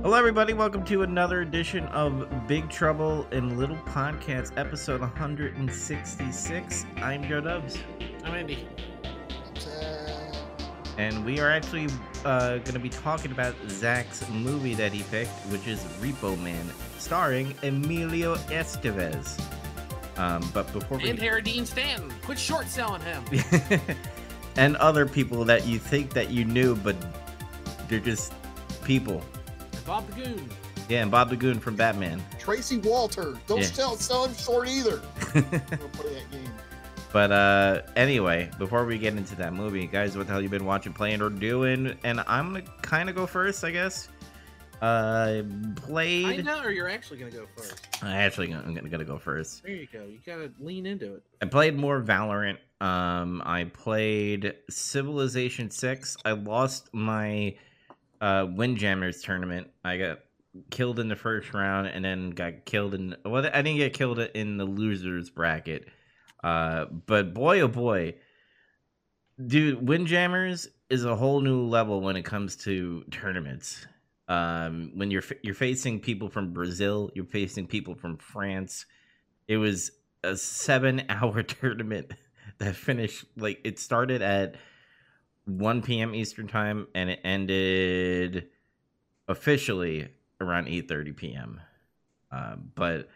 Hello, everybody. Welcome to another edition of Big Trouble in Little Podcasts, episode 166. I'm Joe Dubs, I'm Andy. and we are actually uh, going to be talking about Zach's movie that he picked, which is Repo Man, starring Emilio Estevez. Um, but before we And Harry Dean Stanton. Quit short selling him. and other people that you think that you knew, but they're just people. And Bob the Goon. Yeah, and Bob the Goon from Batman. Tracy Walter. Don't Yeah. sell, sell him short either. I'm gonna play that game. But uh anyway, before we get into that movie, guys, what the hell you been watching, playing, or doing? And I'm gonna kind of go first, I guess. Uh, I played. know, or you're actually gonna go first. I actually, I'm gonna, gonna go first. There you go. You gotta lean into it. I played more Valorant. Um, I played Civilization Six. I lost my uh Windjammers tournament. I got killed in the first round, and then got killed in. Well, I didn't get killed in the losers bracket. Uh, but boy, oh boy, dude, Windjammers is a whole new level when it comes to tournaments. Um, when you're you're facing people from Brazil, you're facing people from France. It was a seven hour tournament that finished like it started at 1 p.m. Eastern time and it ended officially around 8:30 p.m. Um, but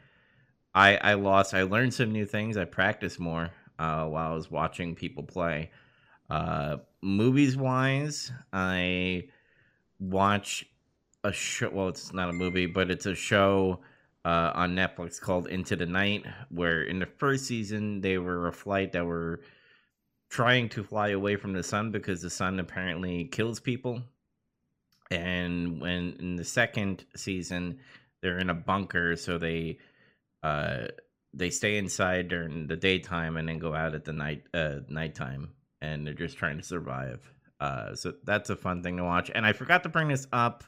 I I lost. I learned some new things. I practiced more uh, while I was watching people play. Uh, movies wise, I watch a show. Well, it's not a movie, but it's a show uh, on Netflix called Into the Night, where in the first season they were a flight that were trying to fly away from the sun because the sun apparently kills people. And when in the second season they're in a bunker, so they uh they stay inside during the daytime and then go out at the night uh nighttime and they're just trying to survive. Uh so that's a fun thing to watch. And I forgot to bring this up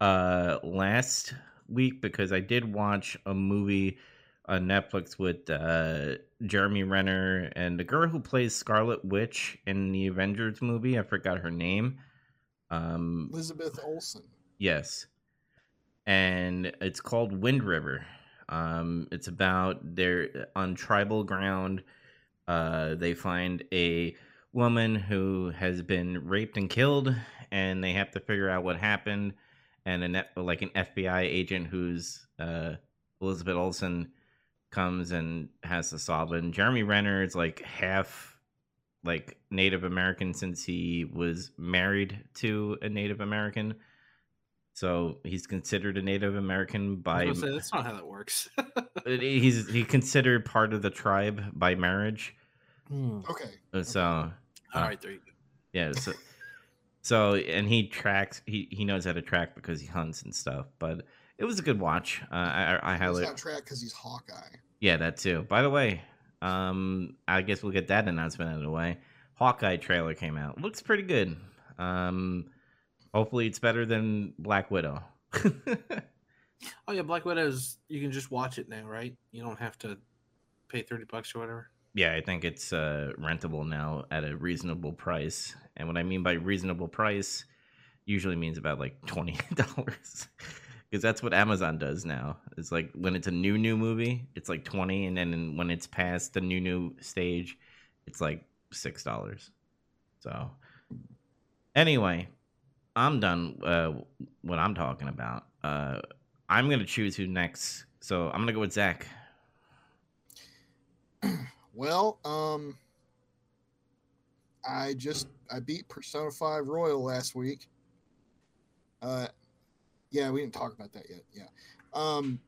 uh last week because I did watch a movie on Netflix with uh Jeremy Renner and the girl who plays Scarlet Witch in the Avengers movie. I forgot her name. Um Elizabeth Olsen. Yes. And it's called Wind River. Um, it's about they're on tribal ground. Uh, they find a woman who has been raped and killed, and they have to figure out what happened. And a net, like an FBI agent who's uh, Elizabeth Olsen comes and has to solve it. And Jeremy Renner is like half like Native American since he was married to a Native American. So he's considered a Native American I by was say, that's not how that works. he's he considered part of the tribe by marriage. Okay. Uh, So All right, there you go. yeah, so so and he tracks he he knows how to track because he hunts and stuff. But it was a good watch. Uh, I I He's highly not track because he's Hawkeye. yeah that too. By the way, um, I guess we'll get that announcement out of the way. Hawkeye trailer came out. Looks pretty good. Um, hopefully it's better than Black Widow. Oh yeah, Black Widow's. You can just watch it now, right? You don't have to pay thirty bucks or whatever. Yeah, I think it's uh, rentable now at a reasonable price. And what I mean by reasonable price usually means about like twenty dollars, because that's what Amazon does now. It's like when it's a new new movie, it's like twenty, and then when it's past the new new stage, it's like six dollars. So, anyway, I'm done. Uh, what I'm talking about. Uh, I'm gonna choose who next. So I'm gonna go with Zach. Well, um, I just I beat Persona Five Royal last week. Uh, yeah, we didn't talk about that yet. Yeah, um,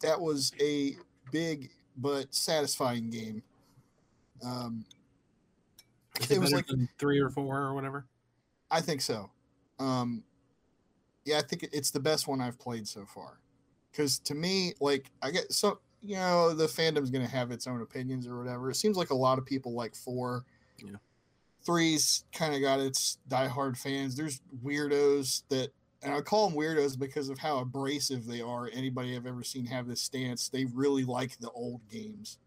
that was a big but satisfying game. Um, Is It it, was like- than three or four or whatever? I think so. Um, yeah, I think it's the best one I've played so far. Because to me, like, I get so you know the fandom's gonna have its own opinions or whatever. It seems like a lot of people like four. Yeah. Three's kind of got its diehard fans. There's weirdos that, and I call them weirdos because of how abrasive they are. Anybody I've ever seen have this stance, they really like the old games.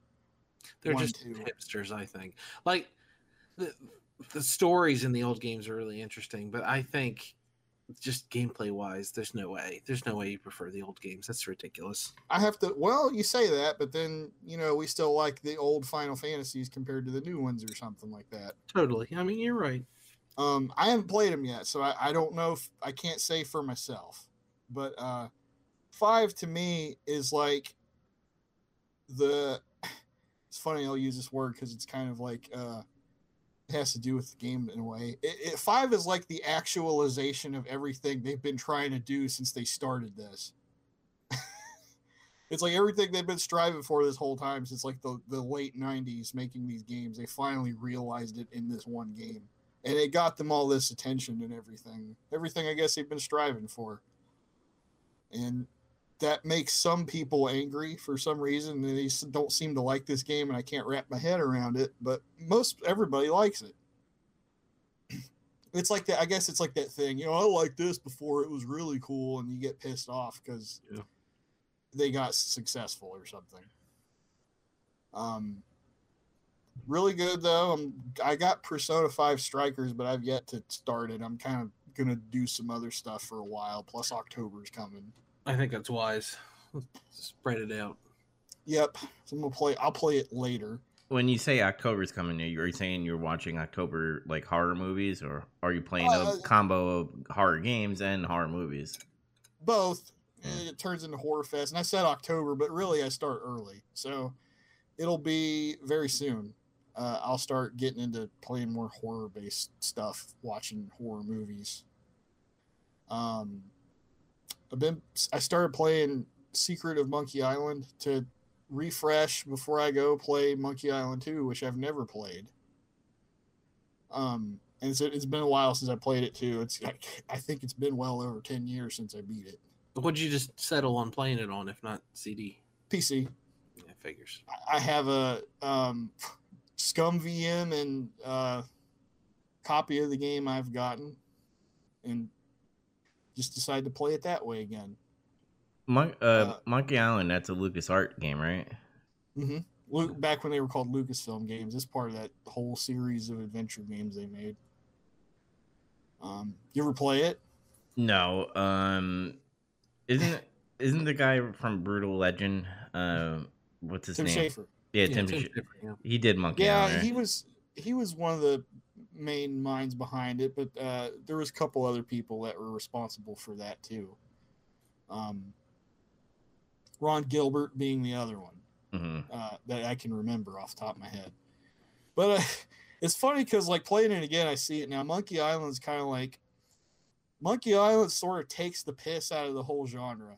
They're One, just two. hipsters, I think. Like the the stories in the old games are really interesting, but I think just gameplay wise, there's no way. There's no way you prefer the old games. That's ridiculous. I have to. Well, you say that, but then you know we still like the old Final Fantasies compared to the new ones or something like that. Totally. I mean, you're right. Um, I haven't played them yet, so I, I don't know if I can't say for myself. But uh, five to me is like the. It's funny I'll use this word because it's kind of like uh, it has to do with the game in a way. It, it, five is like the actualization of everything they've been trying to do since they started this. it's like everything they've been striving for this whole time since like the, the late 90s making these games. They finally realized it in this one game. And it got them all this attention and everything. Everything I guess they've been striving for. And that makes some people angry for some reason. And They don't seem to like this game, and I can't wrap my head around it. But most everybody likes it. It's like that. I guess it's like that thing. You know, I like this before it was really cool, and you get pissed off because yeah. they got successful or something. Um, really good though. I'm I got Persona Five Strikers, but I've yet to start it. I'm kind of gonna do some other stuff for a while. Plus, October's coming. I think that's wise. Spread it out. Yep. So I'm gonna play. I'll play it later. When you say October's coming, are you saying you're watching October like horror movies, or are you playing uh, a combo of horror games and horror movies? Both. It turns into horror fest, and I said October, but really I start early, so it'll be very soon. Uh, I'll start getting into playing more horror based stuff, watching horror movies. Um, I've been I started playing Secret of Monkey Island to refresh before I go play Monkey Island 2, which I've never played. Um, and it's, it's been a while since I played it too. It's I think it's been well over 10 years since I beat it. But What'd you just settle on playing it on, if not CD? PC. Yeah, figures. I have a um, ScummVM and uh, copy of the game I've gotten, and just decide to play it that way again. Mon- uh, uh, Monkey Island, that's a Lucas Art game, right? Mm-hmm. Luke, back when they were called Lucasfilm games, it's part of that whole series of adventure games they made. Um, you ever play it? No. Um, isn't isn't the guy from Brutal Legend? Uh, what's his Tim name? Schafer. Yeah, yeah Tim. Tim Schafer, yeah. He did Monkey yeah, Island. Yeah, right? he was he was one of the main minds behind it, but uh, there was a couple other people that were responsible for that too. Um, Ron Gilbert being the other one mm-hmm. uh, that I can remember off the top of my head. But uh, it's funny because like playing it again, I see it now. Monkey Island is kind of like Monkey Island sort of takes the piss out of the whole genre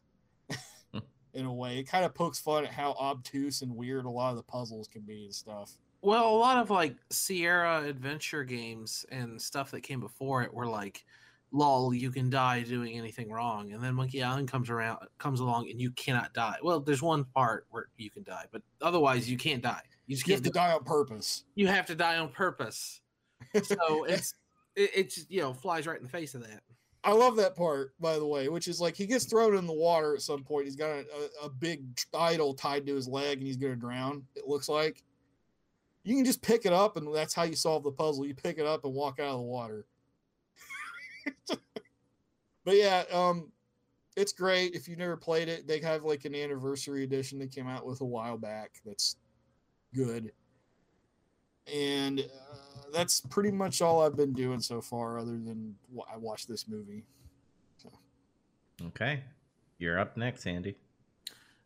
in a way. It kind of pokes fun at how obtuse and weird a lot of the puzzles can be and stuff. Well, a lot of like Sierra adventure games and stuff that came before it were like, "Lol, you can die doing anything wrong," and then Monkey Island comes around, comes along, and you cannot die. Well, there's one part where you can die, but otherwise you can't die. You just you have to die on purpose. You have to die on purpose. So it's it, it's you know flies right in the face of that. I love that part, by the way, which is like he gets thrown in the water at some point. He's got a, a, a big idol tied to his leg, and he's going to drown. It looks like you can just pick it up and that's how you solve the puzzle. You pick it up and walk out of the water. but yeah, um, it's great. If you've never played it, they have like an anniversary edition that came out with a while back. That's good. And uh, that's pretty much all I've been doing so far, other than I watched this movie. So. Okay, you're up next, Andy.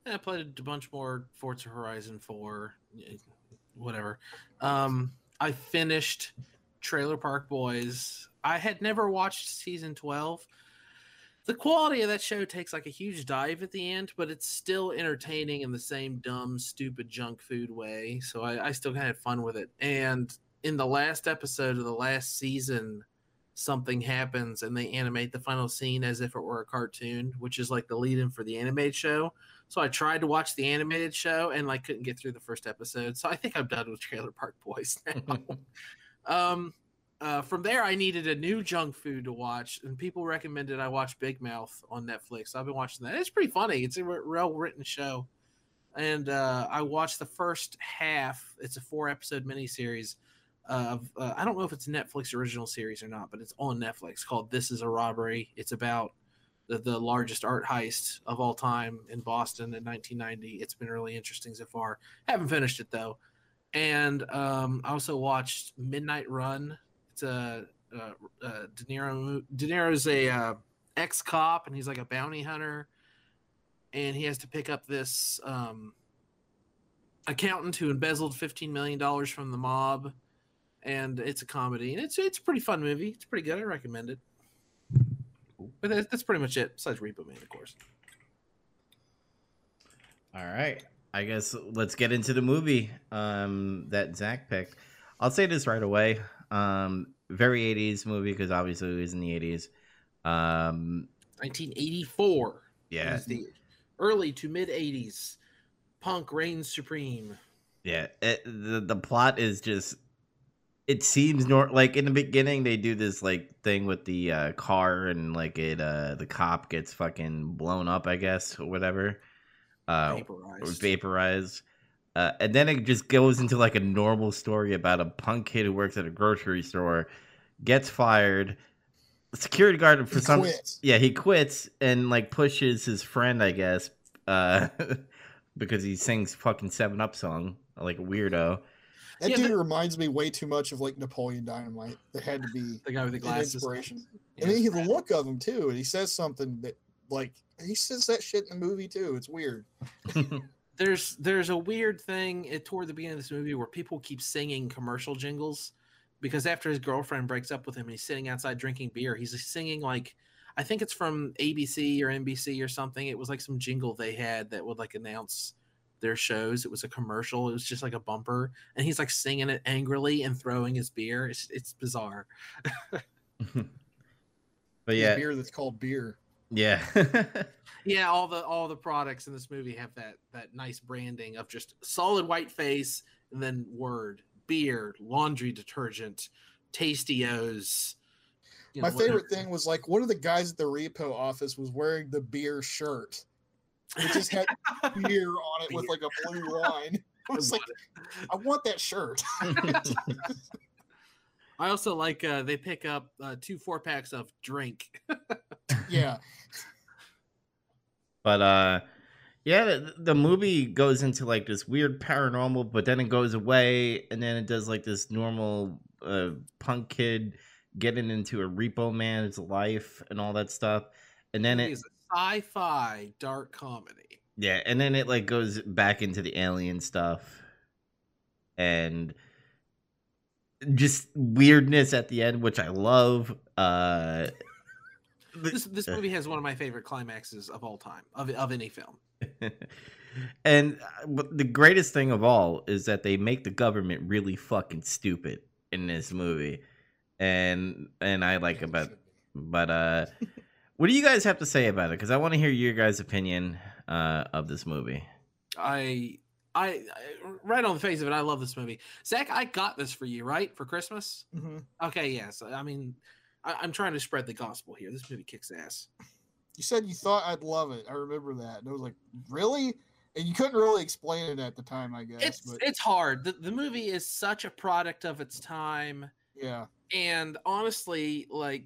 I played a bunch more Forza Horizon 4 whatever. Um, I finished Trailer Park Boys. I had never watched season 12. The quality of that show takes like a huge dive at the end, but it's still entertaining in the same dumb, stupid junk food way. So I, I still kind of had fun with it. And in the last episode of the last season, something happens and they animate the final scene as if it were a cartoon, which is like the lead in for the animated show. So I tried to watch the animated show and like couldn't get through the first episode. So I think I'm done with Trailer Park Boys now. um, uh, from there, I needed a new junk food to watch, and people recommended I watch Big Mouth on Netflix. So I've been watching that. It's pretty funny. It's a well written show, and uh, I watched the first half. It's a four episode miniseries of uh, I don't know if it's a Netflix original series or not, but it's on Netflix called This Is a Robbery. It's about the, the largest art heist of all time in Boston in 1990. It's been really interesting so far. Haven't finished it though. And um, I also watched Midnight Run. It's a uh, uh, De Niro. De Niro's a uh, ex cop, and he's like a bounty hunter, and he has to pick up this um, accountant who embezzled 15 million dollars from the mob. And it's a comedy, and it's it's a pretty fun movie. It's pretty good. I recommend it. But that's, that's pretty much it. Besides Repo Man, of course. All right. I guess let's get into the movie um, that Zach picked. I'll say this right away. Um, very 80s movie because obviously it was in the 80s. Um, 1984. yeah, the early to mid 80s. Punk reigns supreme. yeah. It, the the plot is just. It seems nor like in the beginning they do this like thing with the uh, car and like it uh the cop gets fucking blown up I guess or whatever, uh, or Vaporized. vaporized. Uh, and then it just goes into like a normal story about a punk kid who works at a grocery store, gets fired. Security guard for He some quits. yeah he quits and like pushes his friend I guess uh, because he sings fucking Seven Up song like a weirdo. That Yeah, dude but- reminds me way too much of like Napoleon Dynamite. That had to be the guy with the glasses. inspiration. Yeah. And then he, the look of him too, and he says something that like he says that shit in the movie too. It's weird. there's there's a weird thing at, toward the beginning of this movie where people keep singing commercial jingles because after his girlfriend breaks up with him and he's sitting outside drinking beer he's singing like i think it's from abc or nbc or something it was like some jingle they had that would like announce their shows it was a commercial it was just like a bumper and he's like singing it angrily and throwing his beer it's, it's bizarre but yeah, beer that's called beer. yeah. yeah all the all the products in this movie have that that nice branding of just solid white face and then word beer laundry detergent tastios you My favorite whatever. thing was like one of the guys at the repo office was wearing the beer shirt. It just had beer on it with like a blue line. I was like, I want that shirt. i also like uh they pick up uh two four packs of drink yeah. But uh yeah, the, the movie goes into like this weird paranormal, but then it goes away and then it does like this normal uh punk kid getting into a repo man's life and all that stuff. And then it it is a sci-fi dark comedy. Yeah, and then it like goes back into the alien stuff and just weirdness at the end, which I love. Uh this this movie has one of my favorite climaxes of all time of, of any film. And uh, the greatest thing of all is that they make the government really fucking stupid in this movie. And and i like about but uh what do you guys have to say about it because i want to hear your guys opinion uh of this movie I, I, I, right on the face of it, I love this movie. Zach, I got this for you, right, for Christmas. Mhm. Okay, yes. I mean, I, I'm trying to spread the gospel here. This movie kicks ass. You said you thought I'd love it. I remember that. And I was like, really? And you couldn't really explain it at the time, I guess. It's but it's hard. The, the movie is such a product of its time, yeah. and honestly, like,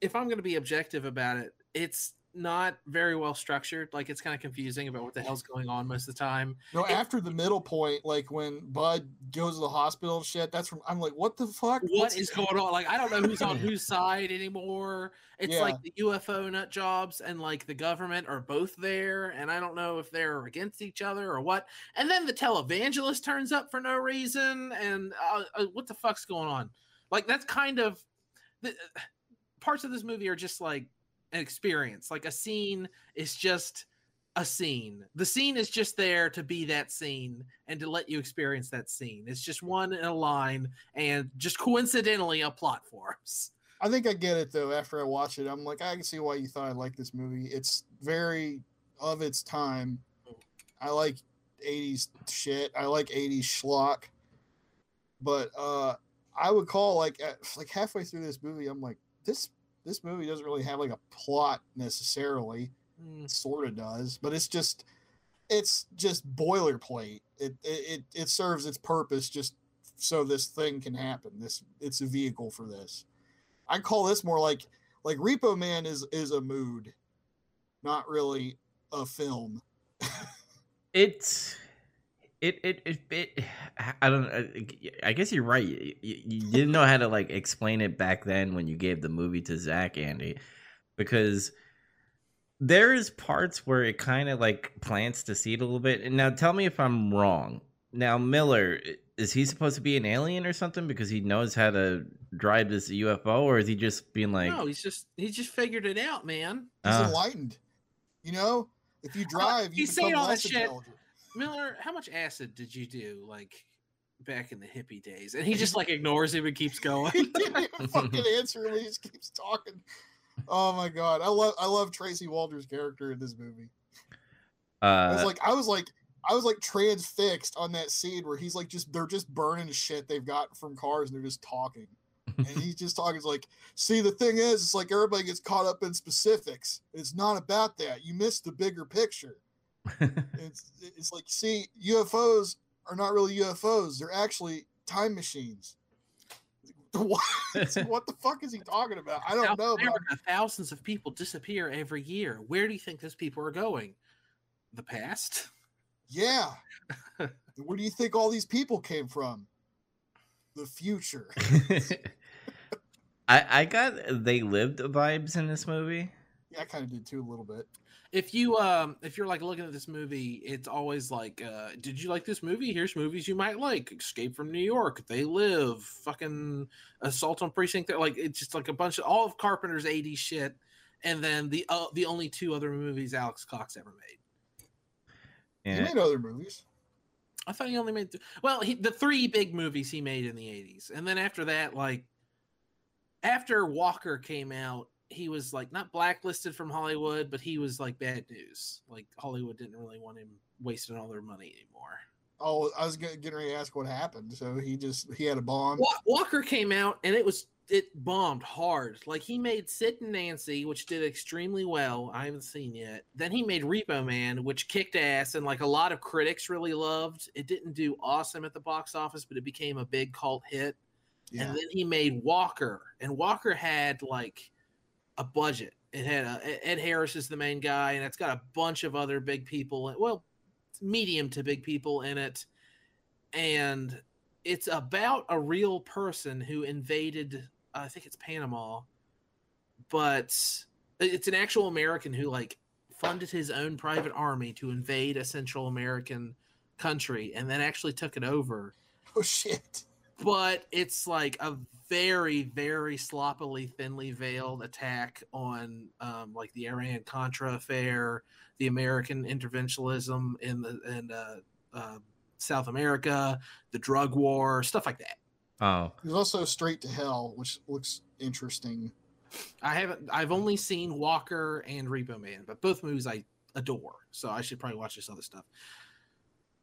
if I'm going to be objective about it, it's not very well structured. Like, it's kind of confusing about what the hell's going on most of the time. No, It- after the middle point, like when Bud goes to the hospital shit, that's from I'm like, what the fuck? what What's- is going on? Like, I don't know who's on whose side anymore. It's Yeah. like the UFO nut jobs and like the government are both there, and I don't know if they're against each other or what. And then the televangelist turns up for no reason, and uh, uh, what the fuck's going on? Like, that's kind of the parts of this movie are just like an experience. Like, a scene is just a scene. The scene is just there to be that scene and to let you experience that scene. It's just one in a line and just coincidentally a plot forms. I think I get it though. After I watch it, I'm like, I can see why you thought I liked this movie. It's very of its time. I like 80s shit. I like 80s schlock. But uh I would call like at, like halfway through this movie, I'm like, this this movie doesn't really have like a plot necessarily. Mm, sort of does, but it's just it's just boilerplate. It, it it it serves its purpose just so this thing can happen. This it's a vehicle for this. I call this more like like Repo Man is is a mood, not really a film. it's it it it, it I don't I guess you're right. You, you didn't know how to like explain it back then when you gave the movie to Zach Andy, because there's parts where it kind of like plants the seed a little bit. And now tell me if I'm wrong. Now Miller is he supposed to be an alien or something because he knows how to drive this UFO, or is he just being like? No, he's just he just figured it out, man. He's Uh. enlightened. You know, if you drive, you he's saying become all that less shit. intelligent. Miller, how much acid did you do like back in the hippie days? And he just like ignores him and keeps going. he didn't even fucking answer him. He just keeps talking. Oh my god, I love I love Tracy Walter's character in this movie. I was Uh, like, I was like, I was like transfixed on that scene where he's like, just they're just burning shit they've got from cars and they're just talking, and he's just talking. It's like, see, the thing is, it's like everybody gets caught up in specifics. It's not about that. You missed the bigger picture. It's it's like, see, UFOs are not really UFOs. They're actually time machines. What? what the fuck is he talking about? I don't South know. America, thousands of people disappear every year. Where do you think those people are going? The past? yeah. Where do you think all these people came from? The future. I I got They Live vibes in this movie. Yeah, I kind of did too a little bit. If you um if you're like looking at this movie, it's always like, uh, did you like this movie? Here's movies you might like. Escape from New York, They Live, fucking Assault on Precinct. They're like it's just like a bunch of all of Carpenter's 80 shit. And then the uh, the only two other movies Alex Cox ever made. He Yeah. made other movies. I thought he only made th- well, he, the three big movies he made in the '80s, and then after that, like after Walker came out, he was like not blacklisted from Hollywood, but he was like bad news. Like Hollywood didn't really want him wasting all their money anymore. Oh, I was getting ready to ask what happened. So he just he had a bomb. Walker came out and it was it bombed hard. Like he made Sid and Nancy, which did extremely well. I haven't seen yet. Then he made Repo Man, which kicked ass, and like a lot of critics really loved. It didn't do awesome at the box office, but it became a big cult hit. Yeah, And then he made Walker, and Walker had like a budget. It had a, Ed Harris is the main guy, and it's got a bunch of other big people. Well, medium to big people in it, and it's about a real person who invaded. I think it's Panama, but it's an actual American who like funded his own private army to invade a Central American country, and then actually took it over oh shit. But it's like a very very sloppily thinly veiled attack on um, like the iran contra affair the american interventionism in the in uh, uh, south america the drug war stuff like that. Oh, There's also Straight to Hell, which looks interesting. i haven't i've only seen walker and repo man but both movies i adore so i should probably watch this other stuff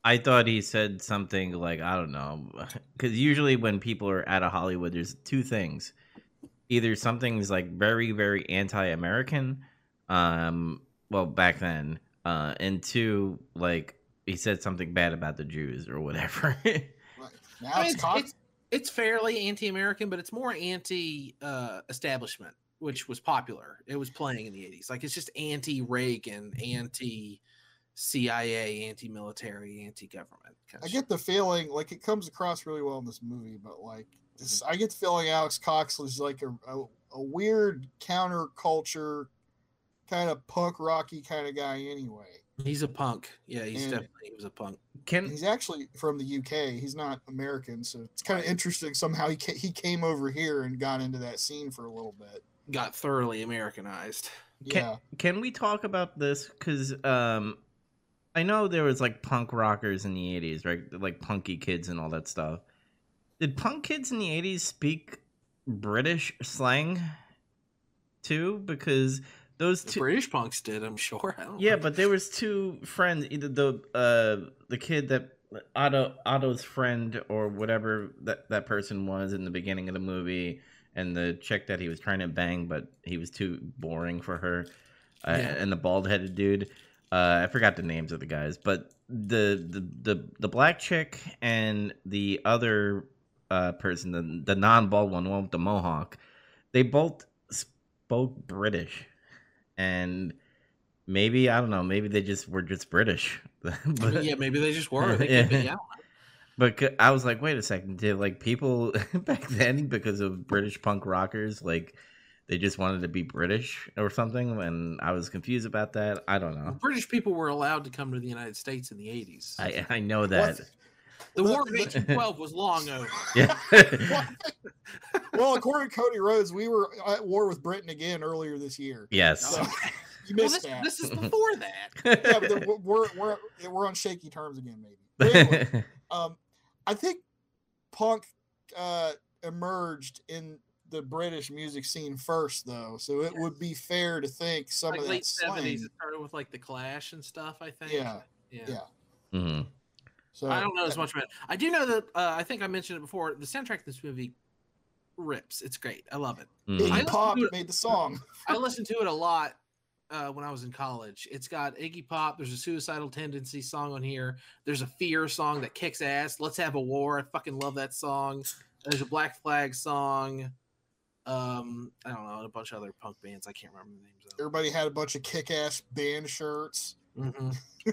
I thought he said something like I don't know, because usually when people are out of Hollywood, there's two things: either something's like very, very anti-American, um, well back then, uh, and two, like he said something bad about the Jews or whatever. Right. Now it's, it's, it's, it's fairly anti-American, but it's more anti-establishment, which was popular. It was playing in the '80s. Like it's just anti-Reagan, anti-CIA, anti-military, anti-government. kind I of get the feeling like it comes across really well in this movie, but like this, I get the feeling Alex Cox is like a, a, a weird counterculture kind of punk rocky kind of guy anyway. He's a punk. Yeah, he's And- definitely he was a punk. Can He's actually from the UK. He's not American, so it's kind of interesting. Somehow he ca- he came over here and got into that scene for a little bit. Got thoroughly Americanized. Can- Yeah, can we talk about this? Because um, I know there was like punk rockers in the '80s, right? Like punky kids and all that stuff. Did punk kids in the '80s speak British slang too? Because those The two, British punks did, I'm sure. I don't yeah, know. but there was two friends. Either the uh the kid that Otto Otto's friend or whatever that that person was in the beginning of the movie, and the chick that he was trying to bang, but he was too boring for her, uh, Yeah. and the bald headed dude. Uh, I forgot the names of the guys, but the, the the the black chick and the other uh, person, the the non bald one, one with the mohawk, they both spoke British, and maybe I don't know, maybe they just were just British. Mean, yeah, maybe they just were. They Yeah. be, I. But I was like, wait a second, did like people back then because of British punk rockers like they just wanted to be British or something? And I was confused about that. I don't know. British people were allowed to come to the United States in the 80s. I I know that. the War of 1812 was long over. Yeah. well, according to Cody Rhodes, we were at war with Britain again earlier this year. yes. So you Well, missed this, that. this is before that. yeah, but then we're, we're we're we're on shaky terms again, maybe. Anyway, um, I think punk uh, emerged in the British music scene first, though, so it would be fair to think some Like of late that slang. 70s. It started with like the Clash and stuff, I think. Yeah, Yeah. yeah. Mhm. So I don't know as much about it. I do know that uh, I think I mentioned it before. The soundtrack to this movie rips. It's great. I love it. Mhm. I Iggy listened Pop it- made the song. I listened to it a lot uh, when I was in college. It's got Iggy Pop. There's a suicidal tendency song on here. There's a fear song that kicks ass. Let's have a war. I fucking love that song. There's a Black Flag song. Um, I don't know, a bunch of other punk bands. I can't remember the names of. Everybody had a bunch of kick-ass band shirts. hmm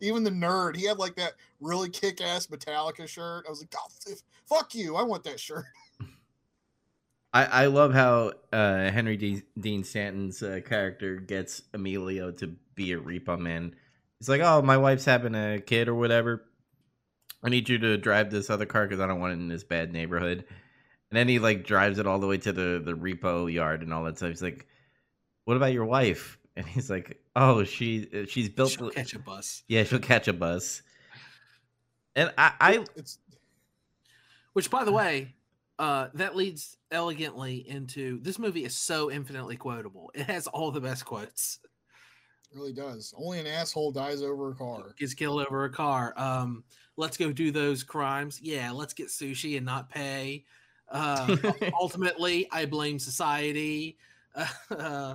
Even the nerd, he had like that really kick-ass Metallica shirt. I was like, oh, f- fuck you! I want that shirt. I, I love how uh, Henry D- Dean Stanton's uh, character gets Emilio to be a repo man. He's like, "Oh, my wife's having a kid or whatever. I need you to drive this other car because I don't want it in this bad neighborhood." And then he like drives it all the way to the the repo yard and all that stuff. He's like, "What about your wife?" And he's like, "Oh, she she's built. She'll catch a bus. Yeah, she'll catch a bus." And I, I It's Which, by the way, uh, that leads elegantly into this movie is so infinitely quotable. It has all the best quotes. it really does. Only an asshole dies over a car. Gets killed over a car. Um, let's go do those crimes. Yeah, let's get sushi and not pay. Uh, ultimately, I blame society. Uh,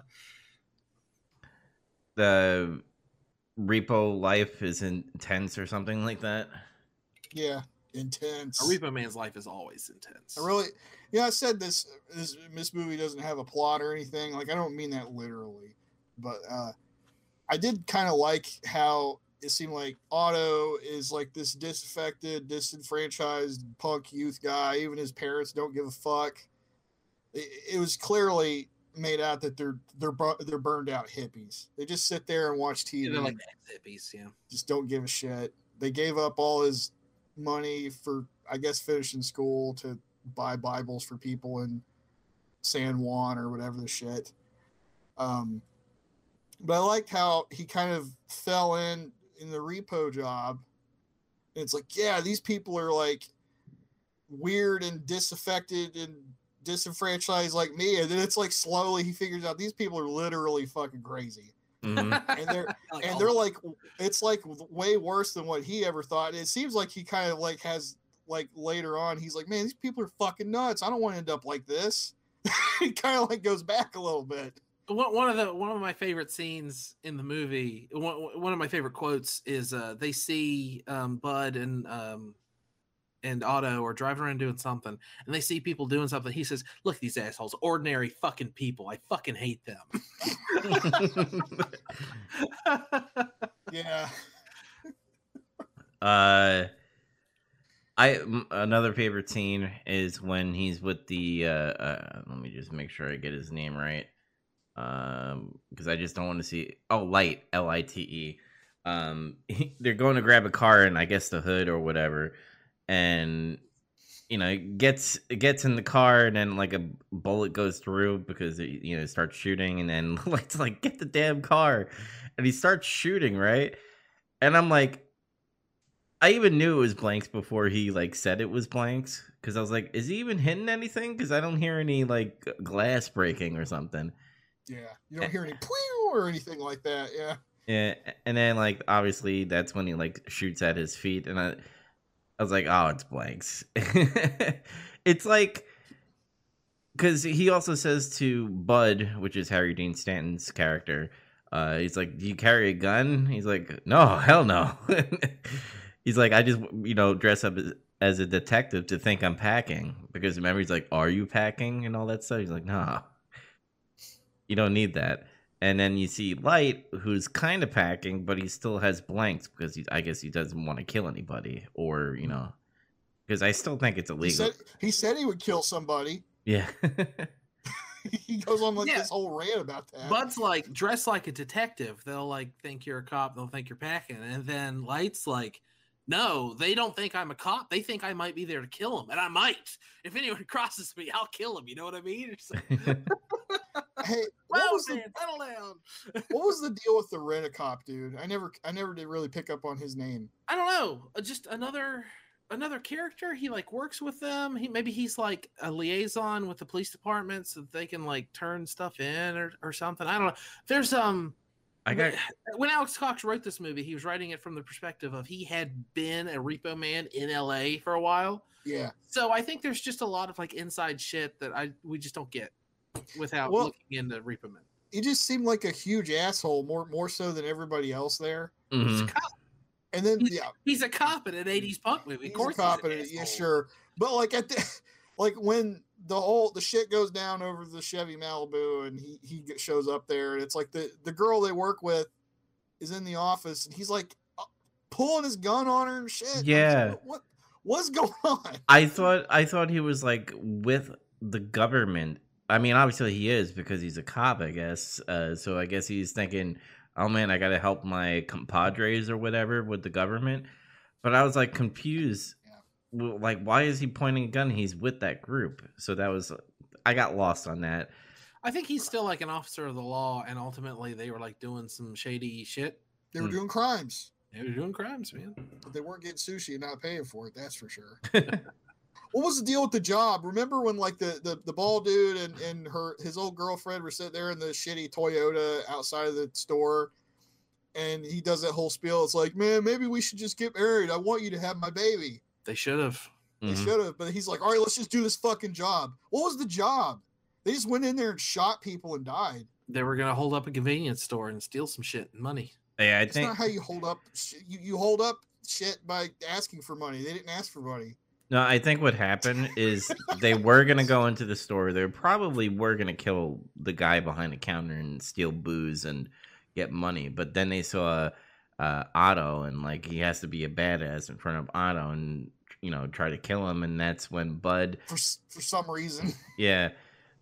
the repo life is intense or something like that. Yeah, intense. a Repo Man's life is always intense. I really, yeah, I said this. This this movie doesn't have a plot or anything. Like I don't mean that literally, but uh, I did kind of like how it seemed like Otto is like this disaffected, disenfranchised punk youth guy. Even his parents don't give a fuck. It, it was clearly made out that they're they're they're burned out hippies. They just sit there and watch TV. Yeah, they're like hippies. Yeah. just don't give a shit. They gave up all his money for, I guess, finishing school to buy Bibles for people in San Juan or whatever the shit. Um, but I liked how he kind of fell in in the repo job. And it's like, yeah, these people are like weird and disaffected and disenfranchised like me. And then it's like slowly he figures out these people are literally fucking crazy Mhm. and they're Like, and oh, they're like it's like way worse than what he ever thought it seems like he kind of like has like later on he's like man these people are fucking nuts i don't want to end up like this he kind of like goes back a little bit one, one of the one of my favorite scenes in the movie one, one of my favorite quotes is uh they see um bud and um and otto are driving around doing something and they see people doing something. He says look at these assholes ordinary fucking people. I fucking hate them. Yeah. Uh, I m- another favorite scene is when he's with the. Uh, uh, let me just make sure I get his name right, um, because I just don't want to see. Oh, Lite, L I T E. Um, they're going to grab a car and I guess the hood or whatever, and you know gets gets in the car and then like a bullet goes through because it, you know starts shooting and then Lite's like get the damn car, and he starts shooting right, and I'm like. I even knew it was blanks before he like said it was blanks because I was like, is he even hitting anything? Because I don't hear any like glass breaking or something. Yeah you don't hear any pew or anything like that yeah Yeah, and then like obviously that's when he like shoots at his feet, and I, I was like, oh, it's blanks. it's like because he also says to Bud, which is Harry Dean Stanton's character, uh, he's like, "Do you carry a gun?" He's like, "No, hell no." he's like, "I just you know dress up as as a detective to think I'm packing because remember he's like, "Are you packing?" and all that stuff. He's like, "Nah, you don't need that." And then you see Lite, who's kind of packing, but he still has blanks because he, I guess he doesn't want to kill anybody, or you know, because I still think it's He illegal. said, he said he would kill somebody. yeah, he goes on like Yeah. this whole rant about that. Bud's like dress like a detective. They'll like think you're a cop. They'll think you're packing, and then Lite's like, no, they don't think I'm a cop. They think I might be there to kill him, and I might. If anyone crosses me, I'll kill him. You know what I mean? It's like, hey, what was the man, settle down. what was the deal with the rent a cop dude? I never I never did really pick up on his name. I don't know. uh, Just another another character. He like works with them. He maybe he's like a liaison with the police department so that they can like turn stuff in or, or something. I don't know. There's um I got when Alex Cox wrote this movie, he was writing it from the perspective of he had been a repo man in LA for a while. Yeah. So I think there's just a lot of like inside shit that I we just don't get without Well- looking into repo man. He just seemed like a huge asshole, more more so than everybody else there. He's, a mhm. cop. And then He's- yeah, he's a cop in an 80s punk movie. he's of course, a cop an in it, yeah, sure. But like at the like when the whole the shit goes down over the Chevy Malibu and he he shows up there and it's like the the girl they work with is in the office and he's like uh, pulling his gun on her and shit. I'm like, Yeah. what, what what's going on? I thought I thought he was like with the government. I mean, obviously he is because he's a cop, I guess. Uh, so I guess he's thinking, "Oh man, I got to help my compadres or whatever with the government." But I was like confused. Yeah. Like, why is he pointing a gun? He's with that group. So that was, I got lost on that. I think he's still like an officer of the law, and ultimately they were like doing some shady shit. They were Hmm. doing crimes, They were doing crimes, man. but they weren't getting sushi and not paying for it. That's for sure. what was the deal with the job? Remember when like the the, the ball dude and, and her his old girlfriend were sitting there in the shitty Toyota outside of the store, and he does that whole spiel. It's like, man, maybe we should just get married. I want you to have my baby. They should have. They Mhm. should have, but he's like, all right, let's just do this fucking job. What was the job? They just went in there and shot people and died. They were gonna hold up a convenience store and steal some shit and money. Yeah, I It's think not how you hold up. sh- You you hold up shit by asking for money. They didn't ask for money. No. I think what happened is they were gonna go into the store. They probably were gonna kill the guy behind the counter and steal booze and get money. But then they saw uh, Otto and like he has to be a badass in front of Otto and you know try to kill him. And that's when Bud, for for some reason. yeah,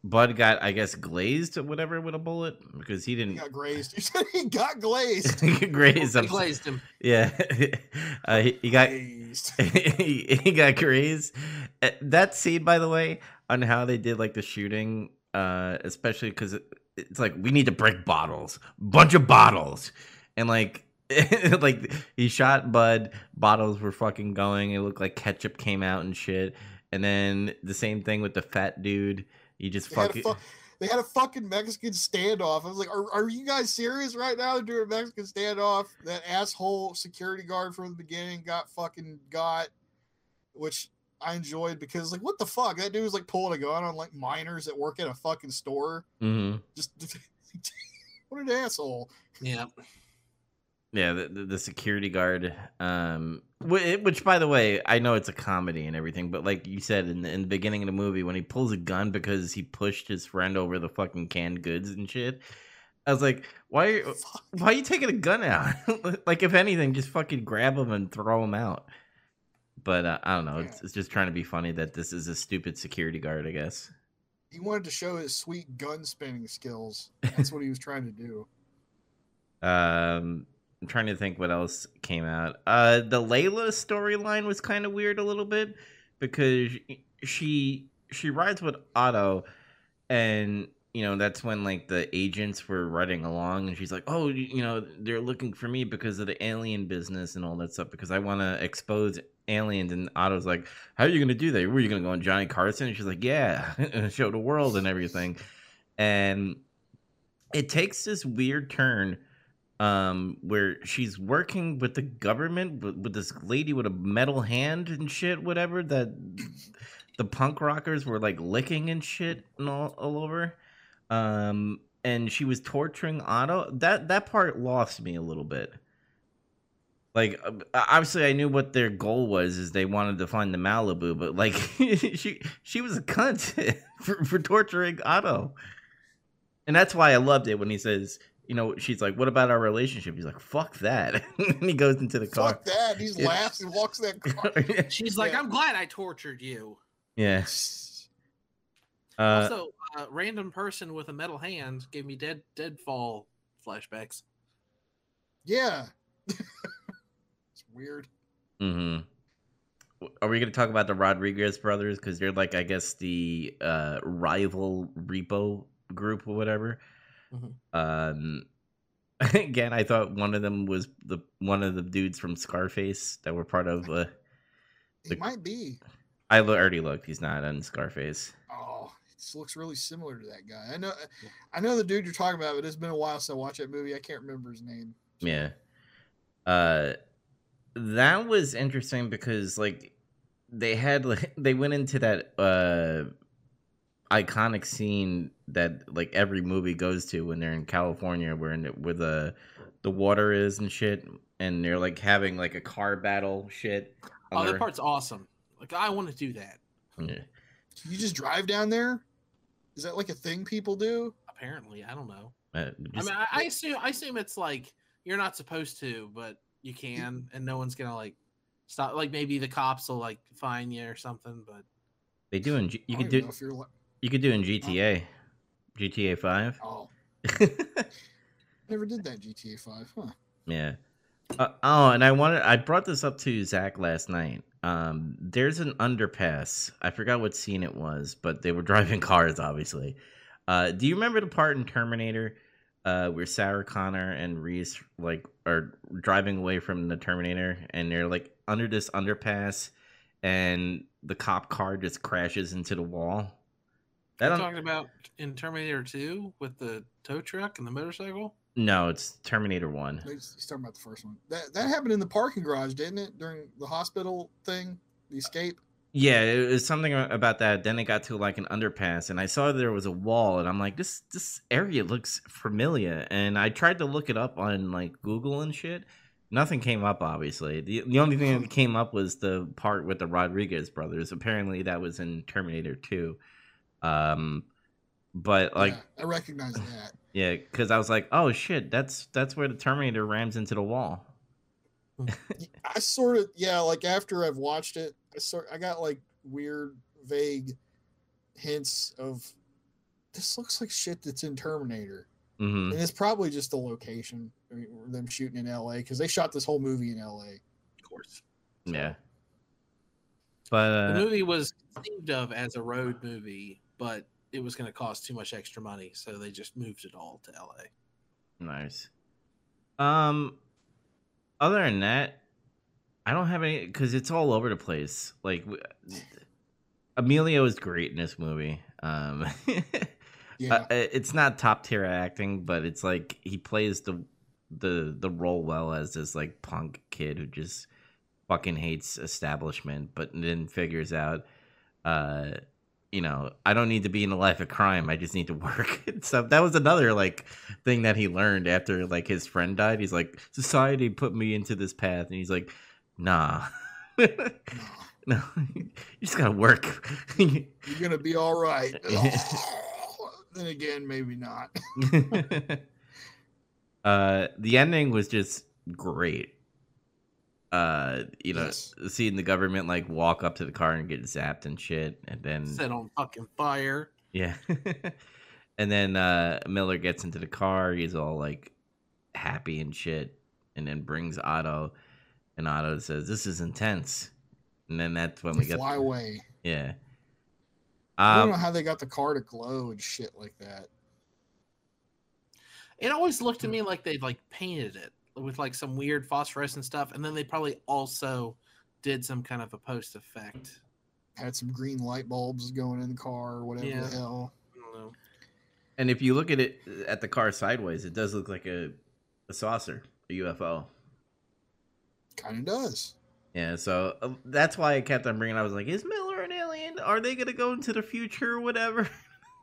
Bud got I guess glazed or whatever with a bullet because he He didn't got glazed. You said he got glazed. grazed. They I'm- glazed him. Yeah, uh, he, he got Glazed. he, he got grazed. Uh, That scene, by the way, on how they did like the shooting, uh, especially because it, it's like we need to break bottles, bunch of bottles, and like. like he shot Bud, bottles were fucking going. It looked like ketchup came out and shit. And then the same thing with the fat dude. He just They had, a fucking fu- they had a fucking Mexican standoff. I was like, are, are you guys serious right now? They're doing a Mexican standoff. That asshole security guard from the beginning got fucking got, which I enjoyed because like, what the fuck? That dude was like pulling a gun on like minors that work at a fucking store. Mhm. Just what an asshole. Yeah. Yeah, the, the, the security guard, um, wh- which by the way, I know it's a comedy and everything, but like you said in the, in the beginning of the movie, when he pulls a gun because he pushed his friend over the fucking canned goods and shit, I was like, why, are you, why are you taking a gun out? like, if anything, just fucking grab him and throw him out. But uh, I don't know. It's, it's just trying to be funny that this is a stupid security guard, I guess. He wanted to show his sweet gun spinning skills. That's what he was trying to do. Um, I'm trying to think what else came out. Uh, the Layla storyline was kind of weird a little bit because she she rides with Otto, and you know that's when like the agents were riding along, and she's like, "Oh, you know they're looking for me because of the alien business and all that stuff because I want to expose." aliens and otto's like how are you gonna do that were you gonna go on johnny carson and she's like yeah show the world and everything and it takes this weird turn um where she's working with the government with, with this lady with a metal hand and shit whatever that the punk rockers were like licking and shit and all, all over. Um and she was torturing otto. That that part lost me a little bit. Like obviously I knew what their goal was is they wanted to find the Malibu, but like she she was a cunt for, for torturing Otto. And that's why I loved it when he says, you know, she's like, "What about our relationship?" He's like, "Fuck that," and he goes into the car. Fuck that. He Yeah. laughs and walks that car. She's like, I'm glad I tortured you. yeah. Uh, also, a random person with a metal hand gave me dead deadfall flashbacks. yeah. it's weird. hmm Are we going to talk about the Rodriguez brothers because they're like, I guess, the uh, rival repo group or whatever? Mhm. Um, again, I thought one of them was the one of the dudes from Scarface that were part of. Uh, He The- might be. I already looked; he's not on Scarface. Oh, this looks really similar to that guy. I know I know the dude you're talking about, but it's been a while since I watched that movie. I can't remember his name. Yeah. Uh that was interesting because like they had like they went into that uh iconic scene that like every movie goes to when they're in California where in where the the water is and shit and they're like having like a car battle shit. on Oh, that part's awesome. Like, I want to do that. Yeah. You just drive down there? Is that like a thing people do? Apparently, I don't know. Uh, I mean, I, I assume I assume it's like you're not supposed to, but you can, and no one's gonna like stop. Like maybe the cops will like fine you or something. But they do in you I could don't even do know if you're li- you could do in GTA. GTA 5. Oh, never did that GTA 5, huh? Yeah. Uh, oh, and I wanted I brought this up to Zach last night. Um, there's an underpass. I forgot what scene it was, but they were driving cars, obviously. Uh, do you remember the part in Terminator uh, where Sarah Connor and Reese like are driving away from the Terminator, and they're like under this underpass, and the cop car just crashes into the wall? That you're talking about in Terminator Two with the tow truck and the motorcycle. no, it's Terminator One. He's he's talking about the first one. That that happened in the parking garage, didn't it? During the hospital thing, the escape. Yeah, it was something about that. Then it got to like an underpass, and I saw there was a wall, and I'm like, this this area looks familiar. And I tried to look it up on like Google and shit. Nothing came up. Obviously, the the only thing that came up was the part with the Rodriguez brothers. Apparently, that was in Terminator Two. Um, but like, yeah, I recognize that. yeah, because I was like, oh shit, that's that's where the Terminator rams into the wall. I sort of yeah, like after I've watched it, I sort I got like weird, vague hints of this looks like shit that's in Terminator, hmm and it's probably just the location. I mean, them shooting in L.A. because they shot this whole movie in L.A. Of course, Yeah. But the uh, movie was conceived of as a road movie, but it was going to cost too much extra money, so they just moved it all to LA. Nice. Um, other than that, I don't have any because it's all over the place. Like, Emilio is great in this movie. Um, Yeah, uh, it's not top tier acting, but it's like he plays the the the role well as this like punk kid who just fucking hates establishment, but then figures out, uh, you know, I don't need to be in a life of crime. I just need to work. so that was another like thing that he learned after like his friend died. He's like, society put me into this path, and he's like, nah. no, you just gotta work. you're gonna be all right. then again, maybe not. uh the ending was just great uh you know Yes. seeing the government like walk up to the car and get zapped and shit and then Set on fucking fire. yeah and then uh miller gets into the car he's all like happy and shit and then brings otto and otto says this is intense and then that's when we They get fly away. yeah I don't um know how they got the car to glow and shit like that. It always looked to me like they like painted it with like some weird phosphorescent stuff, and then they probably also did some kind of a post effect. Had some green light bulbs going in the car or whatever Yeah. the hell. I don't know. and if you look at it at the car sideways it does look like a, a saucer a ufo Kind of does. Yeah, so uh, that's why I kept on bringing. I was like, "Is Miller an alien? Are they gonna go into the future or whatever?"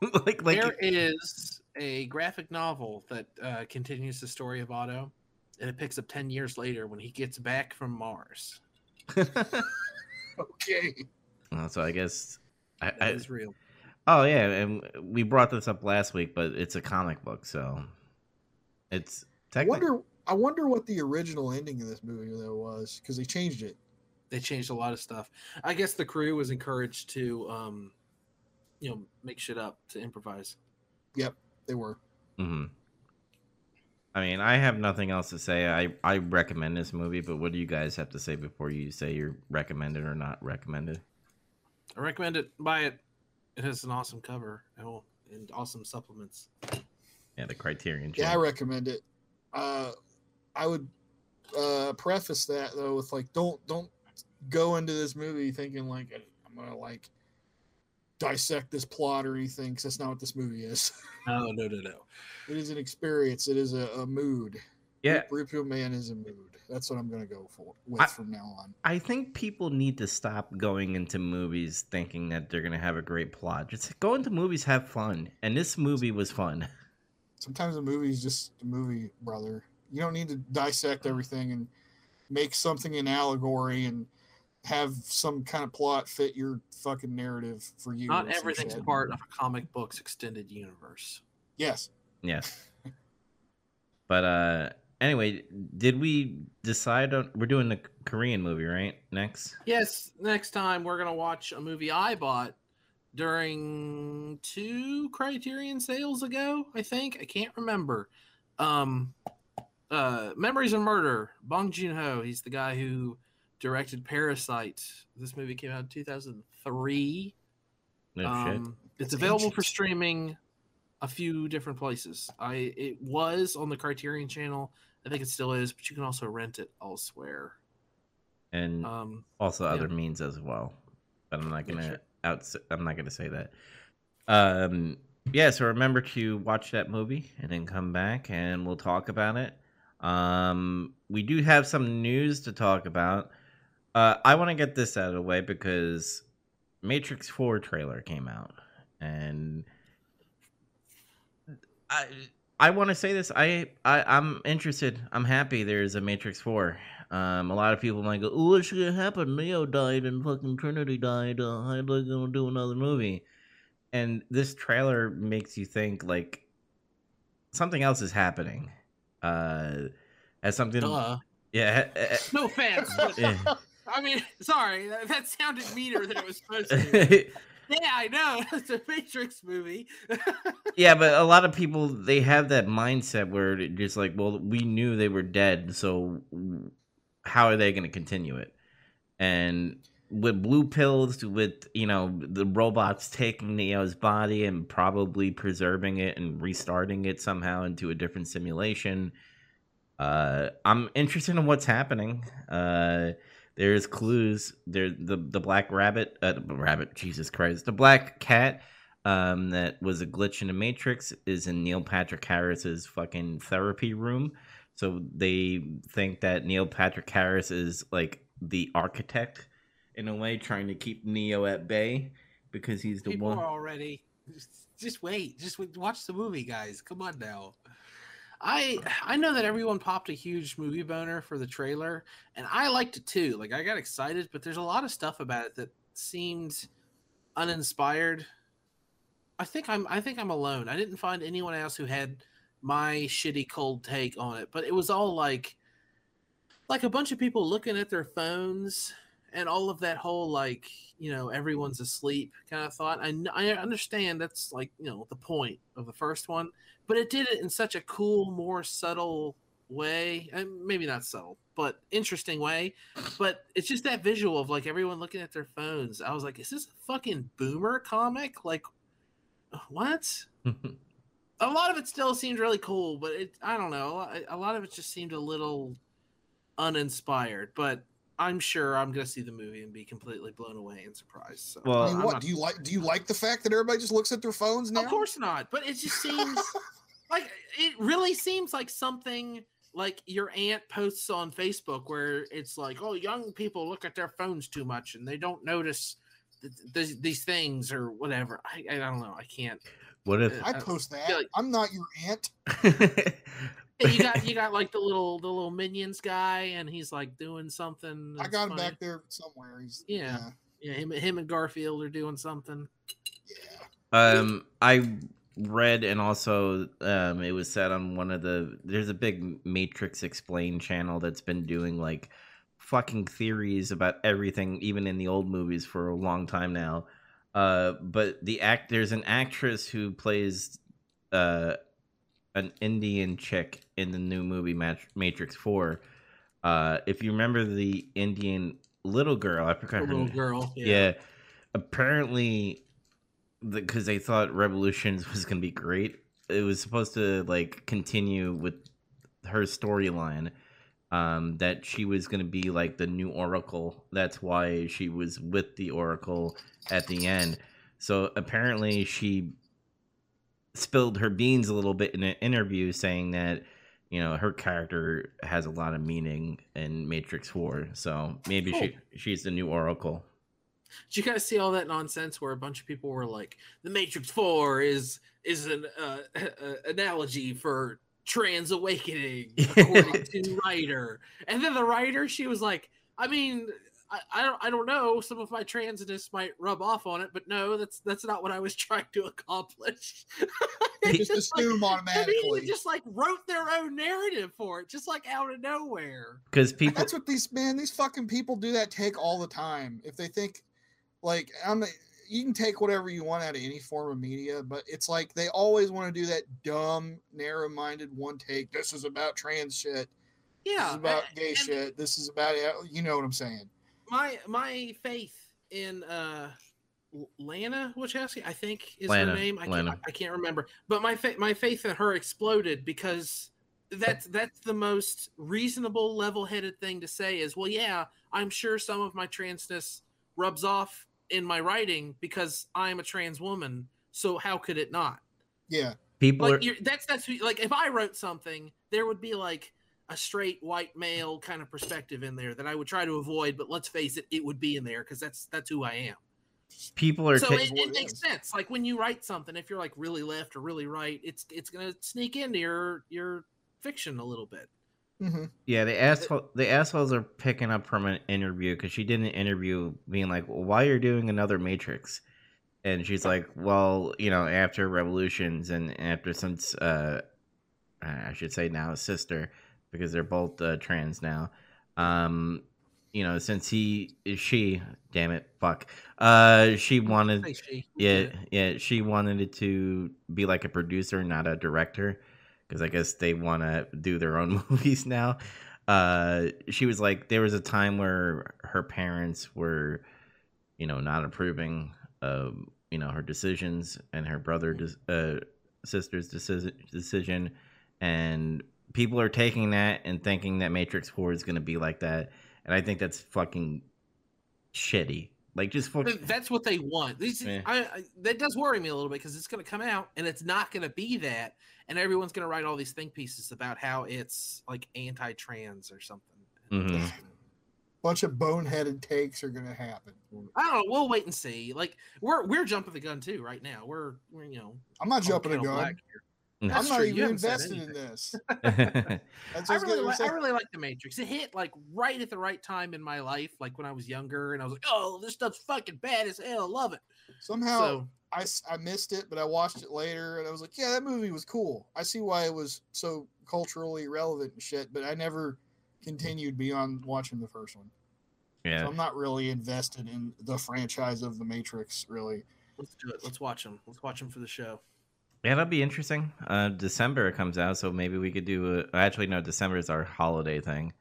like, like, there is a graphic novel that uh, continues the story of Otto. And it picks up ten years later when he gets back from Mars. Okay. Well, so I guess I, That I, is real. oh yeah, and we brought this up last week, but it's a comic book, so it's I wonder. I wonder what the original ending of this movie though was because they changed it. They changed a lot of stuff. I guess the crew was encouraged to, um, you know, make shit up to improvise. Yep, they were. hmm I mean, I have nothing else to say. I I recommend this movie, but what do you guys have to say before you say you're recommended or not recommended? I recommend it. Buy it. It has an awesome cover and awesome supplements. Yeah, the Criterion. Yeah, I recommend it. Uh, I would uh, preface that though with like, don't don't go into this movie thinking like I'm gonna like dissect this plot or anything because that's not what this movie is. No, no, no, no. it is an experience. It is a, a mood. yeah, Repo Man is a mood. That's what I'm gonna go for with I- from now on. I think people need to stop going into movies thinking that they're gonna have a great plot. Just go into movies, have fun, and this movie was fun. Sometimes a movie is just a movie, brother. You don't need to dissect mm. everything and make something an allegory and have some kind of plot fit your fucking narrative for you. Not everything's shit. part of a comic book's extended universe. Yes. Yes. but uh anyway, did we decide on we're doing the Korean movie, right? Next? Yes, next time we're gonna watch a movie I bought during two Criterion sales ago. I think I can't remember. Um, uh, Memories of Murder. Bong Joon Ho. He's the guy who directed Parasite. This movie came out in two thousand three. No um, shit. It's That's available for streaming a few different places. I it was on the Criterion channel. I think it still is, but you can also rent it elsewhere. And Um, also yeah. other means as well. But I'm not gonna sure. out I'm not gonna say that. Um yeah, so remember to watch that movie and then come back and we'll talk about it. Um we do have some news to talk about. Uh I want to get this out of the way because Matrix 4 trailer came out and I I want to say this. I, I I'm interested. I'm happy there's a Matrix Four. Um, a lot of people might go, "Oh, what's gonna happen? Neo died and fucking Trinity died. Uh, how are they gonna do another movie?" And this trailer makes you think like something else is happening. Uh, as something, duh. yeah. eh, No fans. eh, I mean, sorry, that, that sounded meaner than it was supposed to. yeah, I know. It's a Matrix movie. yeah, but a lot of people they have that mindset where it just like, well, we knew they were dead, so how are they going to continue it? And with blue pills, with you know the robots taking Neo's body and probably preserving it and restarting it somehow into a different simulation. Uh, I'm interested in what's happening. Uh, there's clues. There, the the black rabbit, uh, rabbit, Jesus Christ, the black cat um, that was a glitch in the Matrix is in Neil Patrick Harris's fucking therapy room. So they think that Neil Patrick Harris is like the architect in a way, trying to keep Neo at bay because he's the People one. are already. Just wait. Just watch the movie, guys. Come on now. I I know that everyone popped a huge movie boner for the trailer, and I liked it too. Like I got excited, but there's a lot of stuff about it that seemed uninspired. I think I'm I think I'm alone. I didn't find anyone else who had my shitty cold take on it, but it was all like like a bunch of people looking at their phones and all of that whole like you know everyone's asleep kind of thought. I I understand that's like you know the point of the first one, but it did it in such a cool, more subtle way. And maybe not subtle, but interesting way. But it's just that visual of like everyone looking at their phones. I was like, is this a fucking boomer comic? Like, what? a lot of it still seemed really cool, but it I don't know. A- A lot of it just seemed a little uninspired. But I'm sure I'm gonna see the movie and be completely blown away and surprised. So, Well, I mean, what not- do you like? Do you like the fact that everybody just looks at their phones now? Of course not. But it just seems like it really seems like something like your aunt posts on Facebook where it's like, oh, young people look at their phones too much and they don't notice th- th- these things or whatever. I, I don't know. I can't. what if I Uh, post that. like- I'm not your aunt. It you got you got like the little the little minions guy, and he's like doing something. I that's got him funny. back there somewhere. He's Yeah. Yeah, him, him and Garfield are doing something. yeah. Um, I read and also um, it was said on one of the. There's a big Matrix Explain channel that's been doing like fucking theories about everything, even in the old movies, for a long time now. Uh, but the act there's an actress who plays uh an Indian chick in the new movie Matrix Four. Uh, if you remember the Indian little girl, I The forgot her little name. girl. Yeah. Apparently, because they thought Revolutions was going to be great, it was supposed to like continue with her storyline. Um, that she was going to be like the new Oracle. That's why she was with the Oracle at the end. So apparently, she spilled her beans a little bit in an interview, saying that you know her character has a lot of meaning in Matrix Four. So maybe she she's the new Oracle. Did you guys see all that nonsense where a bunch of people were like, "The Matrix Four is is an uh, uh, analogy for trans awakening," according to writer, and then the writer she was like, "I mean." I, I don't I don't know. Some of my transness might rub off on it, but no, that's that's not what I was trying to accomplish. You just like- assume I mean, automatically. they just like wrote their own narrative for it, just like out of nowhere. Because people, That's what these man, these fucking people do that take all the time. If they think like I'm you can take whatever you want out of any form of media, but it's like they always want to do that dumb, narrow-minded one take. This is about trans shit. Yeah. This Yeah, is about a- gay and shit. This is about you know what I'm saying. My my faith in uh L- Lana Wachowski, I think is Lana, her name. I can't, I can't remember, but my fa- my faith in her exploded because that's that's the most reasonable, level-headed thing to say. Is well, yeah, I'm sure some of my transness rubs off in my writing because I'm a trans woman. So how could it not? Yeah. people like are you're, that's that's who- like if I wrote something, there would be like a straight white male kind of perspective in there that I would try to avoid. But let's face it, it would be in there because that's that's who I am. people are So ta- it, it it makes sense. Like when you write something, if you're like really left or really right, it's it's gonna sneak into your your fiction a little bit. hmm yeah the asshole the assholes are picking up from an interview because she did an interview being like well, why you're doing another Matrix, and she's like well you know after Revolutions and after since uh I should say now sister because they're both uh, trans now. Um, you know, since he she, damn it, fuck. Uh, she wanted, she. yeah, yeah, she wanted it to be like a producer, not a director, because I guess they want to do their own movies now. Uh, she was like, there was a time where her parents were, you know, not approving of you know her decisions and her brother, uh, sister's decision decision, and people are taking that and thinking that Matrix Four is going to be like that, and I think that's fucking shitty. Like just fuck. That's what they want. These, Yeah. I, I, that does worry me a little bit because it's going to come out and it's not going to be that, and everyone's going to write all these think pieces about how it's like anti-trans or something. Mhm. Bunch of boneheaded takes are gonna happen. I don't know. We'll wait and see. Like we're we're jumping the gun too right now. We're, we're you know I'm not jumping the kettle gun. Black here. That's I'm not true, you even haven't invested in this. I really, gonna li- I really like the Matrix. It hit like right at the right time in my life, like when I was younger, and I was like, "Oh, this stuff's fucking bad as hell. Love it." somehow so I, s- I missed it, but I watched it later and I was like, yeah, that movie was cool. I see why it was so culturally relevant and shit, but I never continued beyond watching the first one. So yeah. I'm not really invested in the franchise of The Matrix, really. let's do it. Let's watch them. Let's watch them for the show. Yeah, that'll be interesting. Uh, December comes out, so maybe we could do a. Actually, no, December is our holiday thing.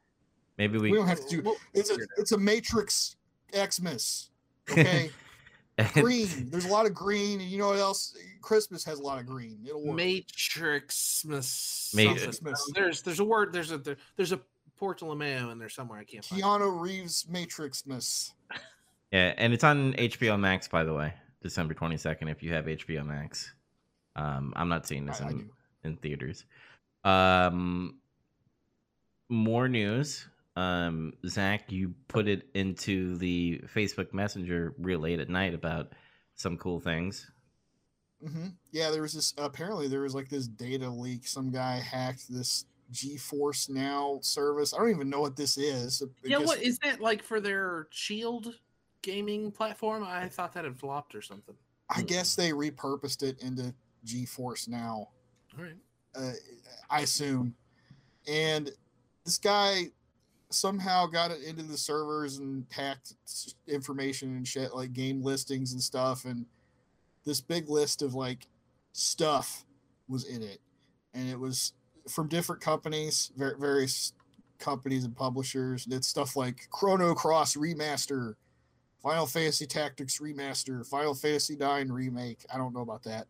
Maybe We, we. don't have to do We'll it's a figure it out. it's a Matrix Xmas. Okay. green. There's a lot of green, and you know what else? Christmas has a lot of green. It'll work. Matrix. Miss Ma- something. Christmas. There's there's a word. There's a there, there's a Portolomeo in there somewhere. I can't find. it. Keanu Reeves Matrixmas. yeah, and it's on HBO Max, by the way, December twenty second. If you have HBO Max, um, I'm not seeing this I, I in, do. in theaters. Um, more news. Um, Zach, you put it into the Facebook Messenger real late at night about some cool things. Mm-hmm. Yeah, there was this. Apparently, there was like this data leak. Some guy hacked this GeForce Now service. I don't even know what this is. Yeah, because- what is that like for their Shield gaming platform? I thought that had flopped or something. I guess they repurposed it into GeForce Now. All right. uh, I assume. And this guy somehow got it into the servers and hacked information and shit like game listings and stuff. And this big list of like stuff was in it, and it was from different companies, various companies and publishers. And it's stuff like Chrono Cross Remaster. Final Fantasy Tactics Remaster, Final Fantasy IX Remake. I don't know about that.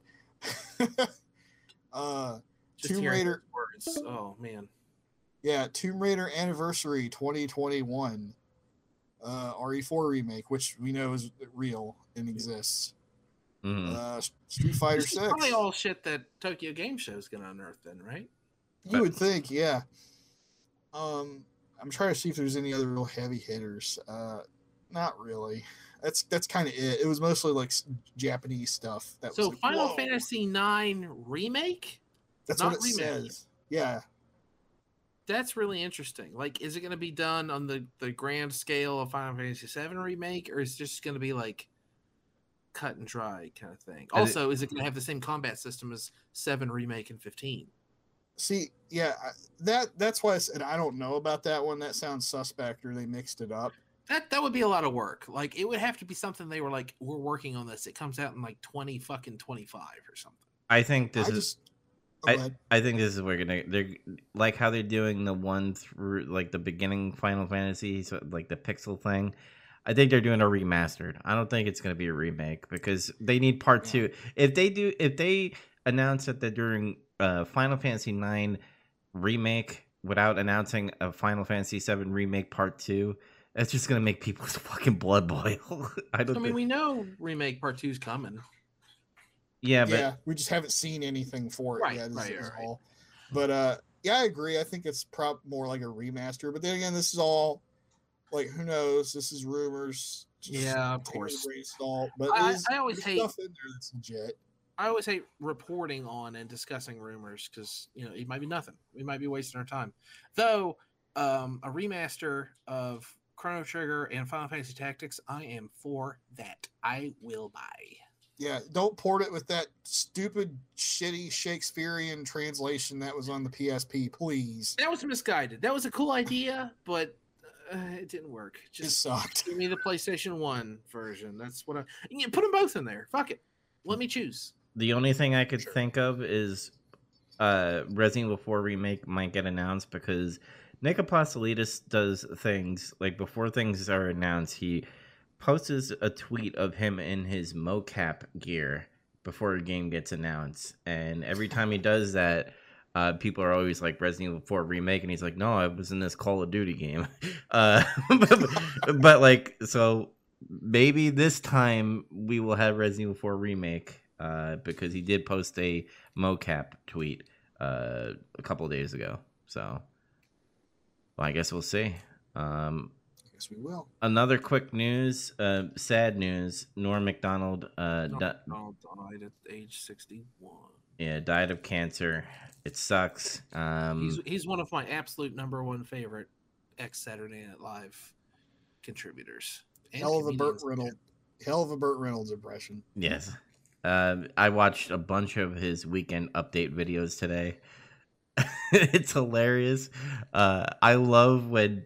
uh, Just Tomb Raider- words. Oh man. Yeah, Tomb Raider Anniversary 2021, uh, RE4 remake, which we know is real and exists. Mhm. Uh, Street Fighter This is 6. probably all shit that Tokyo Game Show is going to unearth, then, right? You would think, yeah. Um, I'm trying to see if there's any other real heavy hitters. Uh, not really. That's that's kind of it. It was mostly like Japanese stuff. That So was like, Final whoa. Fantasy IX remake. That's not what it remake. says. Yeah, That's really interesting. Like, is it going to be done on the the grand scale of Final Fantasy VII remake, or is it just going to be like cut and dry kind of thing? I thi- Also, is it going to have the same combat system as Seven remake and fifteen? See, yeah, that that's why I said I don't know about that one. That sounds suspect, or they mixed it up. That that would be a lot of work. Like, it would have to be something they were like, "We're working on this. It comes out in like twenty fucking twenty five or something." I think this I is. just, oh, go. I think this is where we're gonna they're like how they're doing the one through like the beginning Final Fantasy, so like the pixel thing. I think they're doing a remastered. I don't think it's gonna be a remake because they need part Yeah. two. If they do, if they announce that they're doing uh, Final Fantasy nine remake without announcing a Final Fantasy seven remake part two, that's just gonna make people's fucking blood boil. I don't. I mean, think- we know remake part two's coming. yeah, yeah, but we just haven't seen anything for it Right, yet. Is, right, right. all. But uh, yeah, I agree. I think it's prob more like a remaster. But then again, this is all like who knows? This is rumors. Just Yeah, of take it with a course. salt. But I- I always hate- stuff in there that's legit. I always hate reporting on and discussing rumors because you know it might be nothing. We might be wasting our time. Though um, a remaster of Chrono Trigger and Final Fantasy Tactics, I am for that. I will buy. Yeah, don't port it with that stupid, shitty Shakespearean translation that was on the PSP, please. That was misguided. That was a cool idea, but uh, it didn't work. It Just sucked. give me the PlayStation One version. That's what I yeah, put them both in there. Fuck it. Let me choose. The only thing I could Sure. think of is uh Resident Evil 4 remake might get announced because Nick Apostolides does things like before things are announced, he posts a tweet of him in his mocap gear before a game gets announced. And every time he does that, uh, people are always like Resident Evil 4 remake, and he's like, "No, I was in this Call of Duty game." Uh, but, but like, so maybe this time we will have Resident Evil 4 remake uh, because he did post a mocap tweet uh, a couple days ago. So, well, I guess we'll see. Um, Yes, we will. another quick news, uh, sad news: Norm Macdonald, uh, di- Donald died at age sixty-one. yeah, died of cancer. It sucks. Um, He's he's one of my absolute number one favorite ex Saturday Night Live contributors. Hell of a Burt. Reynolds. Hell of a Burt Reynolds impression. Yes. Um, I watched a bunch of his weekend update videos today. it's hilarious. Uh, I love when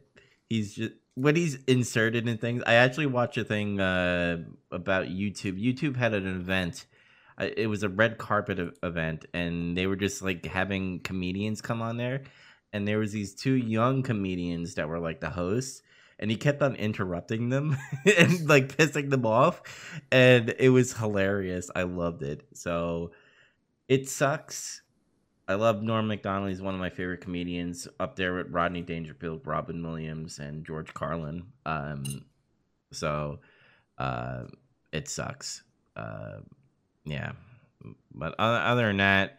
he's just when he's inserted in things. I actually watched a thing uh, about YouTube. YouTube had an event. It was a red carpet event, and they were just like having comedians come on there. And there was these two young comedians that were like the hosts, and he kept on interrupting them and like pissing them off and it was hilarious i loved it so it sucks i love norm macdonald. He's one of my favorite comedians. Up there with rodney dangerfield robin williams and george carlin. Um so uh it sucks. Uh yeah. But other than that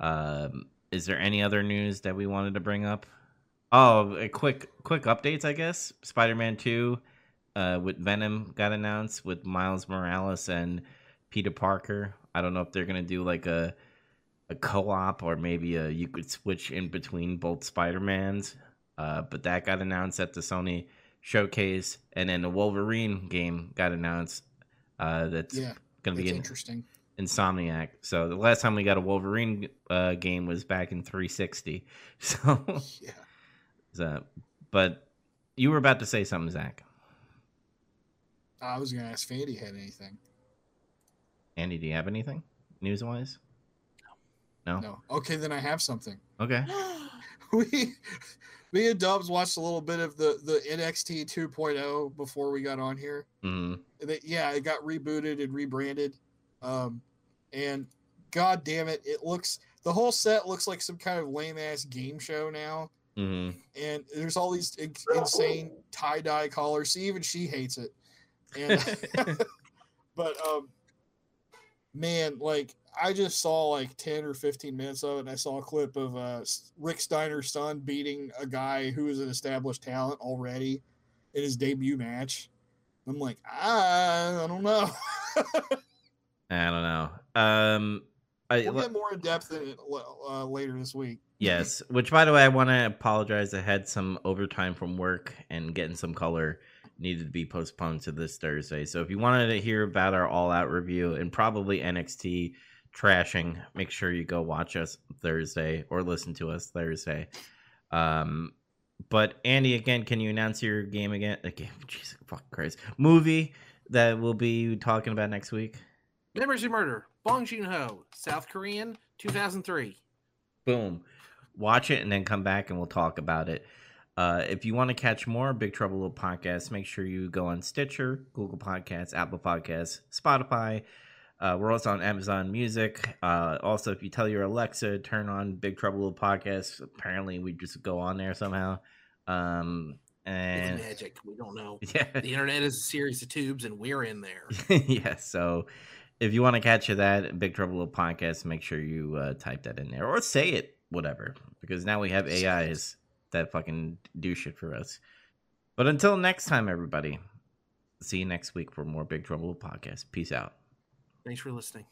um is there any other news that we wanted to bring up? Oh, a quick quick updates, I guess. Spider-Man 2 uh with Venom got announced with Miles Morales and Peter Parker. I don't know if they're going to do like a a co-op or maybe a you could switch in between both Spider-Mans. Uh, but that got announced at the Sony showcase, and then the Wolverine game got announced. Uh, that's Yeah, gonna be in interesting. Insomniac. So the last time we got a Wolverine uh, game was back in 360. So, Yeah. so, but you were about to say something, Zach. I was gonna ask Fandy had anything. Andy, do you have anything news wise? No. No. Okay, then I have something. Okay. we me and Dubs watched a little bit of the the NXT 2.0 before we got on here. Mm, And it- yeah, it got rebooted and rebranded. Um, and god damn it, it looks the whole set looks like some kind of lame ass game show now. mm, And there's all these insane tie dye collars. See, even she hates it. And but um, man, like I just saw like ten or fifteen minutes of it, and I saw a clip of uh Rick Steiner's son beating a guy who is an established talent already in his debut match. I'm like, I, I don't know. I don't know. Um, I, we'll get more in depth in it uh, later this week. Yes, which by the way, I want to apologize. I had some overtime from work and getting some color needed to be postponed to this Thursday. So if you wanted to hear about our all out review and probably NXT trashing, make sure you go watch us Thursday or listen to us Thursday. Um, but Andy, again, can you announce your game again? Again, Jesus fucking Christ, movie that we'll be talking about next week. Memories of Murder, Bong Joon Ho, South Korean, 2003. boom watch it and then come back and we'll talk about it uh, if you want to catch more big trouble little podcasts make sure you go on stitcher google podcasts apple podcasts spotify. Uh, we're also on amazon music. Uh, also if you tell your alexa turn on big trouble little podcasts. Apparently we just go on there somehow. Um, and It's magic. We don't know. yeah. The internet is a series of tubes, and we're in there. yeah so if you want to catch that big trouble little podcast make sure you uh, type that in there or say it whatever because now we have ais that fucking do shit for us. But until next time everybody see you next week for more big trouble podcast. Peace out. Thanks for listening.